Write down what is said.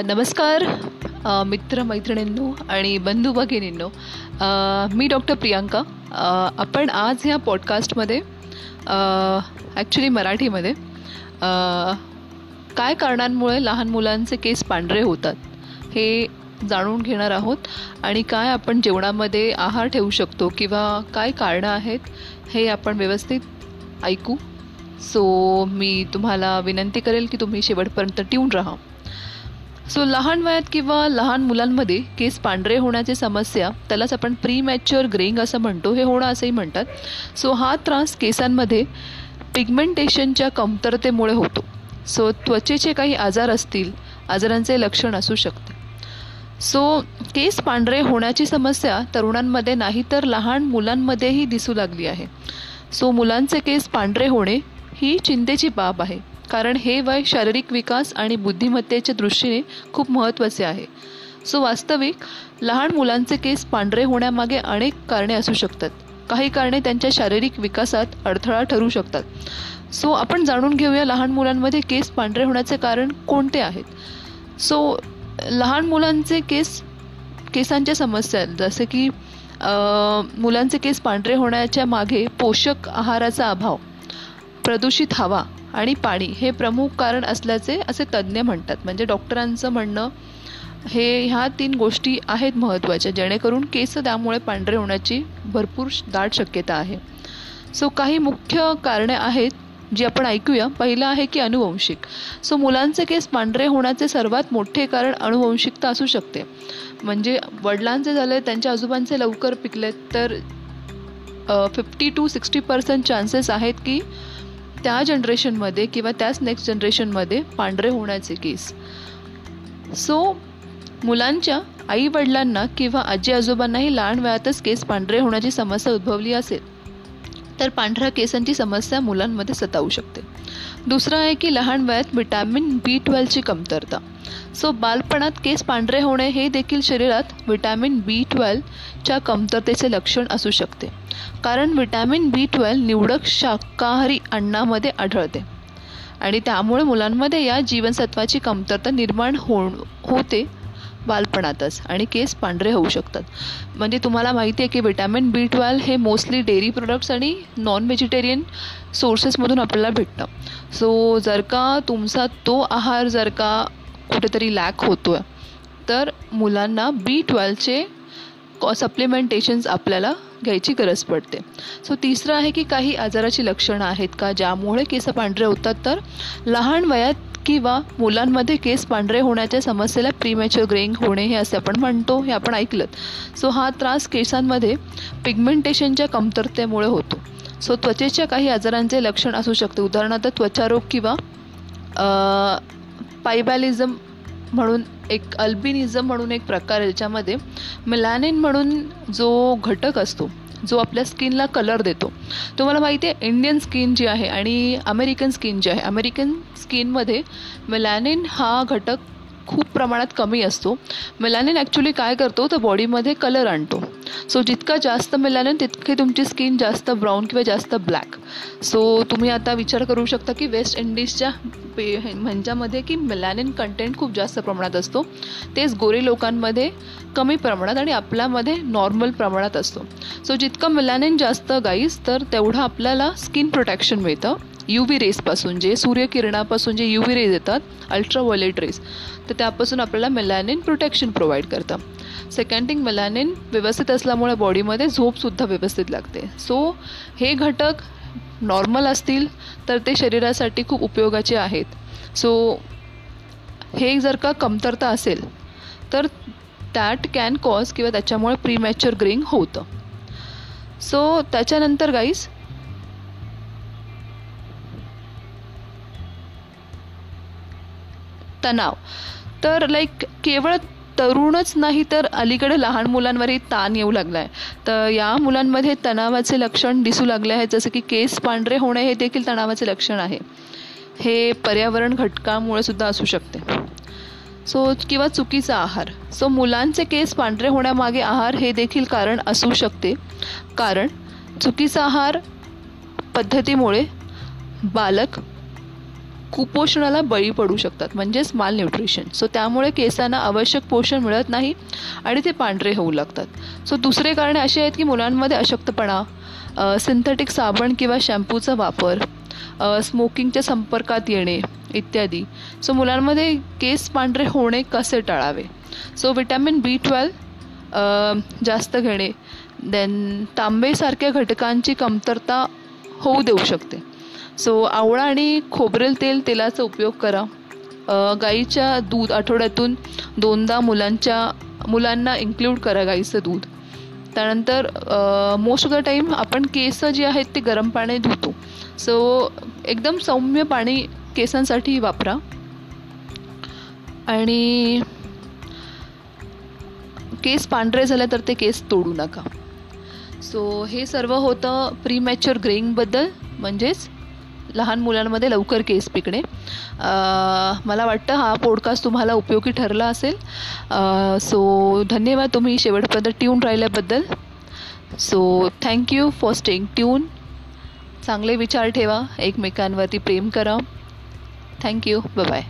नमस्कार मित्रमैत्रिणींनो आणि बंधू भगिनींनो मी डॉक्टर प्रियांका. आपण आज ह्या पॉडकास्टमध्ये ॲक्च्युली मराठीमध्ये काय कारणांमुळे लहान मुलांचे केस पांढरे होतात हे जाणून घेणार आहोत आणि काय आपण जेवणामध्ये आहार ठेवू शकतो किंवा काय कारणं आहेत हे आपण व्यवस्थित ऐकू. सो मी तुम्हाला विनंती करेल की तुम्ही शेवटपर्यंत टिवून राहा. सो लहान वयात किंवा लहान मुलांमध्ये केस पांढरे होण्याची समस्या त्यालाच आपण प्री मॅच्युअर ग्रेइंग असं म्हणतो हे होणं असंही म्हणतात. सो हा त्रास केसांमध्ये पिगमेंटेशनच्या कमतरतेमुळे होतो. सो त्वचेचे काही आजार असतील आजारांचे लक्षण असू शकते सो केस पांढरे होण्याची समस्या तरुणांमध्ये नाही तर लहान मुलांमध्येही दिसू लागली आहे. सो मुलांचे केस पांढरे होणे ही चिंतेची बाब आहे. कारण हे वय शारीरिक विकास आणि बुद्धिमत्तेच्या दृष्टीने खूप महत्त्वाचे आहे. सो वास्तविक लहान मुलांचे केस पांढरे होण्यामागे अनेक कारणे असू शकतात. काही कारणे त्यांच्या शारीरिक विकासात अडथळा ठरू शकतात. सो आपण जाणून घेऊया लहान मुलांमध्ये केस पांढरे होण्याचे कारण कोणते आहेत. सो लहान मुलांचे केस केसांच्या समस्या जसे की मुलांचे केस पांढरे होण्याच्या मागे पोषक आहाराचा अभाव प्रदूषित हवा आणि पाणी हे प्रमुख कारण असल्याचे असे तज्ज्ञ म्हणतात. म्हणजे डॉक्टरांचं म्हणणं हे ह्या तीन गोष्टी आहेत महत्त्वाच्या जेणेकरून केस त्यामुळे पांढरे होण्याची भरपूर दाट शक्यता आहे. सो काही मुख्य कारणे आहेत जी आपण ऐकूया. पहिलं आहे की अनुवंशिक. सो मुलांचे केस पांढरे होण्याचे सर्वात मोठे कारण अनुवंशिकता असू शकते. म्हणजे वडिलांचे झाले त्यांच्या आजोबांचे लवकर पिकलेत तर fifty to sixty percent chances आहेत की त्या जनरेशनमध्ये किंवा त्याच नेक्स्ट जनरेशनमध्ये पांढरे होण्याचे केस. सो मुलांच्या आई वडिलांना किंवा आजी आजोबांनाही लहान वयातच केस पांढरे होण्याची समस्या उद्भवली असेल तर पांढऱ्या केसांची समस्या मुलांमध्ये सतावू शकते. दुसरं आहे की लहान वयात विटॅमिन बी ट्वेल्वची कमतरता. सो बालपणात केस पांढरे होणे हे देखील शरीरात व्हिटॅमिन बी ट्वेल्वच्या कमतरतेचे लक्षण असू शकते. कारण व्हिटॅमिन बी ट्वेल्व निवडक शाकाहारी अन्नामध्ये आढळते. आणि त्यामुळे मुलांमध्ये या जीवनसत्वाची कमतरता निर्माण हो होते बालपणातच आणि केस पांढरे होऊ शकतात. म्हणजे तुम्हाला माहिती आहे की विटॅमिन बी ट्वेल्व हे मोस्टली डेअरी प्रोडक्ट्स आणि नॉन व्हेजिटेरियन सोर्सेसमधून आपल्याला भेटतं. सो जर का तुमचा तो आहार जर का कुठेतरी लॅक होतो आहे तर मुलांना बी ट्वेल्वचे सप्लिमेंटेशन्स आपल्याला घ्यायची गरज पडते. सो तिसरं आहे की काही आजाराची लक्षणं आहेत का? ज्यामुळे केस पांढरे होतात. तर लहान वयात किंवा मुलांमध्ये केस पांढरे होण्याच्या समस्येला प्रीमॅच्युअर ग्रेइंग होणे हे असे आपण म्हणतो हे आपण ऐकलं. सो हा त्रास केसांमध्ये पिगमेंटेशनच्या कमतरतेमुळे होतो. सो त्वचेच्या काही आजारांचे लक्षण असू शकते. उदाहरणार्थ त्वचारोग किंवा पायबॅलिझम म्हणून एक अल्बिनिझम म्हणून एक प्रकार आहे ज्याच्यामध्ये मिलॅनिन म्हणून जो घटक असतो जो आपल्या स्किनला कलर देतो. तुम्हाला माहिती आहे इंडियन स्किन जी आहे आणि अमेरिकन स्किन जी आहे अमेरिकन स्किनमध्ये मिलॅनिन हा घटक खूप प्रमाणात कमी असतो. मेलॅनिन ॲक्च्युली काय करतो? तर बॉडीमध्ये कलर आणतो. सो जितका जास्त मेलॅनिन तितकी तुमची स्किन जास्त ब्राऊन किंवा जास्त ब्लॅक सो तुम्ही आता विचार करू शकता की वेस्ट इंडिजच्या पे ह्यांच्यामध्ये की मेलॅनिन कंटेंट खूप जास्त प्रमाणात असतो. तेच गोरे लोकांमध्ये कमी प्रमाणात आणि आपल्यामध्ये नॉर्मल प्रमाणात असतो. सो जितकं मेलॅनिन जास्त गाईस तर तेवढं आपल्याला स्किन प्रोटेक्शन मिळतं. यू व्ही रेसपासून जे सूर्यकिरणापासून जे यू व्ही रेज येतात अल्ट्राव्हायलेट रेज तर त्यापासून आपल्याला मेलॅनिन प्रोटेक्शन प्रोव्हाइड करतं. सेकंड थिंग मेलॅनिन व्यवस्थित असल्यामुळे बॉडीमध्ये झोपसुद्धा व्यवस्थित लागते. सो हे घटक नॉर्मल असतील तर ते शरीरासाठी खूप उपयोगाचे आहेत. सो हे जर का कमतरता असेल तर दॅट कॅन कॉज किंवा त्याच्यामुळे प्रीमॅच्युअर ग्रिंग होतं. सो त्याच्यानंतर गाईज तणाव. तर लाईक केवळ तरुणच नाही तर अलीकडे लहान मुलांवरही ताण येऊ लागला आहे तर या मुलांमध्ये तणावाचे लक्षण दिसू लागले आहेत जसं की केस पांढरे होणे हे देखील तणावाचे लक्षण आहे. हे पर्यावरण घटकामुळे सुद्धा असू शकते. सो किंवा चुकीचा आहार. सो मुलांचे केस पांढरे होण्यामागे आहार हे देखील कारण असू शकते. कारण चुकीचा आहार पद्धतीमुळे बालक कुपोषणाला बळी पडू शकतात म्हणजेच माल न्यूट्रिशन सो त्यामुळे केसांना आवश्यक पोषण मिळत नाही आणि ते पांढरे होऊ लागतात. सो दुसरे कारणे असे आहेत की मुलांमध्ये अशक्तपणा सिंथेटिक साबण किंवा शॅम्पूचा वापर स्मोकिंगच्या संपर्कात येणे इत्यादी. सो मुलांमध्ये केस पांढरे होणे कसे टाळावे? सो विटॅमिन बी ट्वेल्व जास्त घेणे देन तांबेसारख्या घटकांची कमतरता होऊ देऊ शकते. सो आवळा आणि खोबरेल तेल तेलाचा उपयोग करा. गाईच्या दूध आठवड्यातून दोनदा मुलांच्या मुलांना इन्क्ल्यूड करा गाईचं दूध. त्यानंतर मोस्ट ऑफ द टाईम आपण केस जे आहेत ते गरम पाणी धुतो. सो एकदम सौम्य पाणी केसांसाठी वापरा. आणि केस पांढरे झाले तर ते केस तोडू नका. सो हे सर्व होतं प्रीमॅच्युअर ग्रेईंगबद्दल म्हणजेच लहान मुलांमध्ये लवकर केस पिकणे. मला वाटतं हा पॉडकास्ट तुम्हाला उपयोगी ठरला असेल. सो धन्यवाद तुम्ही शेवटपर्यंत ट्यून राहिल्याबद्दल. So thank you for staying tune चांगले विचार ठेवा. एकमेकांवरती प्रेम करा. Thank you bye